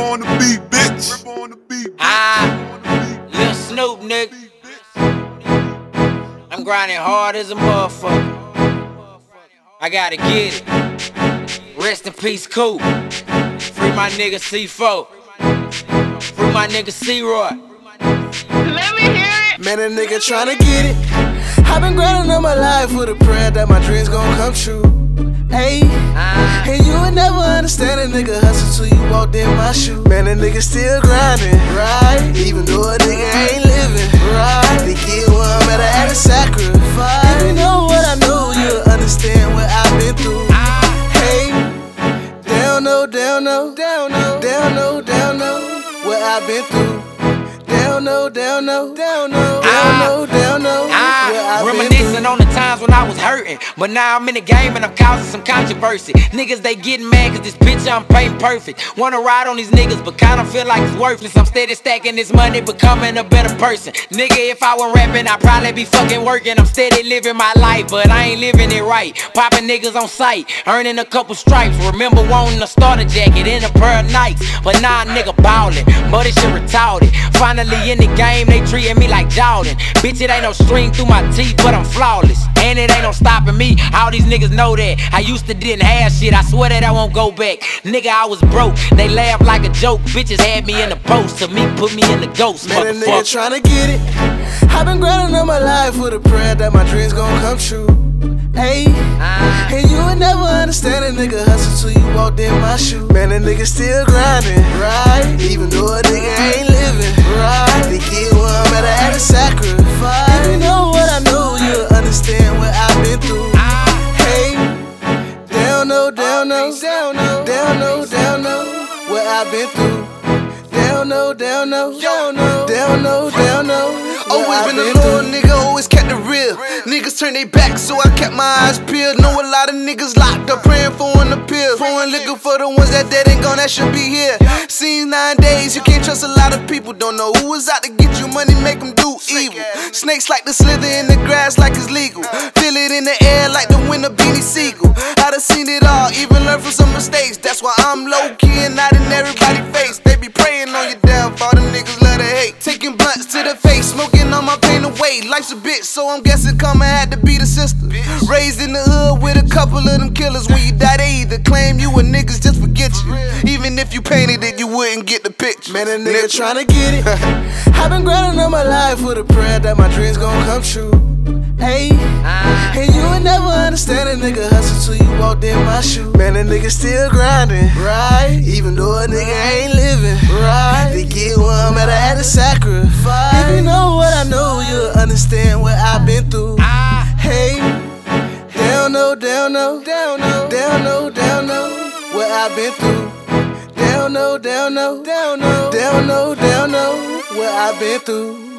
on the beat, bitch. Rip on the beat, bitch. Ah, Lil Snupe, nigga. I'm grinding hard as a motherfucker. I gotta get it. Rest in peace, Cool. Free my nigga C4. Free my nigga C-Roy. Let me hear it. Man, a nigga tryna get it. I've been grinding all my life with a prayer that my dreams gon' come true. Hey, Ah, and you would never understand a nigga hustle till you walked in my shoe. Man, a nigga still grinding, right? Even though a nigga ain't living, right? To get one, better add a sacrifice. If you know what I know, you'll understand what I've been through. Hey, down no, down no, down no, down no, down no, what I've been through. Down no, down no, down no, down no, down no, what. I've been through. Times when I was hurting. But now I'm in the game and I'm causing some controversy. Niggas, they getting mad cause this bitch I'm painting perfect. Wanna ride on these niggas, but kinda feel like it's worthless. I'm steady stacking this money, becoming a better person. Nigga, if I were rapping, I'd probably be fucking working. I'm steady living my life, but I ain't living it right. Popping niggas on sight, earning a couple stripes. Remember wanting a starter jacket and a pair of Nikes. But now a nigga ballin', but this shit retarded. Finally in the game, they treating me like Jordan. Bitch, it ain't no string through my teeth, but I'm flawless. And it ain't no stopping me. All these niggas know that. I used to didn't have shit. I swear that I won't go back. Nigga, I was broke. They laugh like a joke. Bitches had me in the post. To me, put me in the ghost. Man, a nigga tryna get it. I've been grinding all my life with a prayer that my dreams gon' come true. Hey, Ah. and you would never understand a nigga hustle till you walked in my shoe. Man, a nigga still grinding, right? Even though what I've been through. Down no, down no, down no, down no, down no. Always been a loyal nigga, always kept it real. Niggas turn their back, so I kept my eyes peeled. Know a lot of niggas locked up, praying for an appeal. Pouring liquor for the ones that dead ain't gone, that should be here. Seen nine days, you can't trust a lot of people. Don't know who is out to get you money, make them do evil. Snakes like to slither in the grass like it's legal. Feel it in the air like the wind of Beanie Sigel. I done seen it all, even learn from some mistakes. That's why I'm low key bitch, so I'm guessing karma had to be the sister. Raised in the hood with a couple of them killers. When you die, they either claim you or niggas just forget you. Even if you painted it, you wouldn't get the picture. Man, a nigga tryna get it. I've been grinding all my life with a prayer that my dreams gon' come true. Hey, Ah. and you would never understand a nigga hustle till you walked in my shoe. Man, a nigga still grinding, right? Even though a nigga ain't living, right? To get one, better add a sacrifice. Down no, down no, down no, down no, what I've been through. Down no, down no, down no, down no, down no, what I've been through.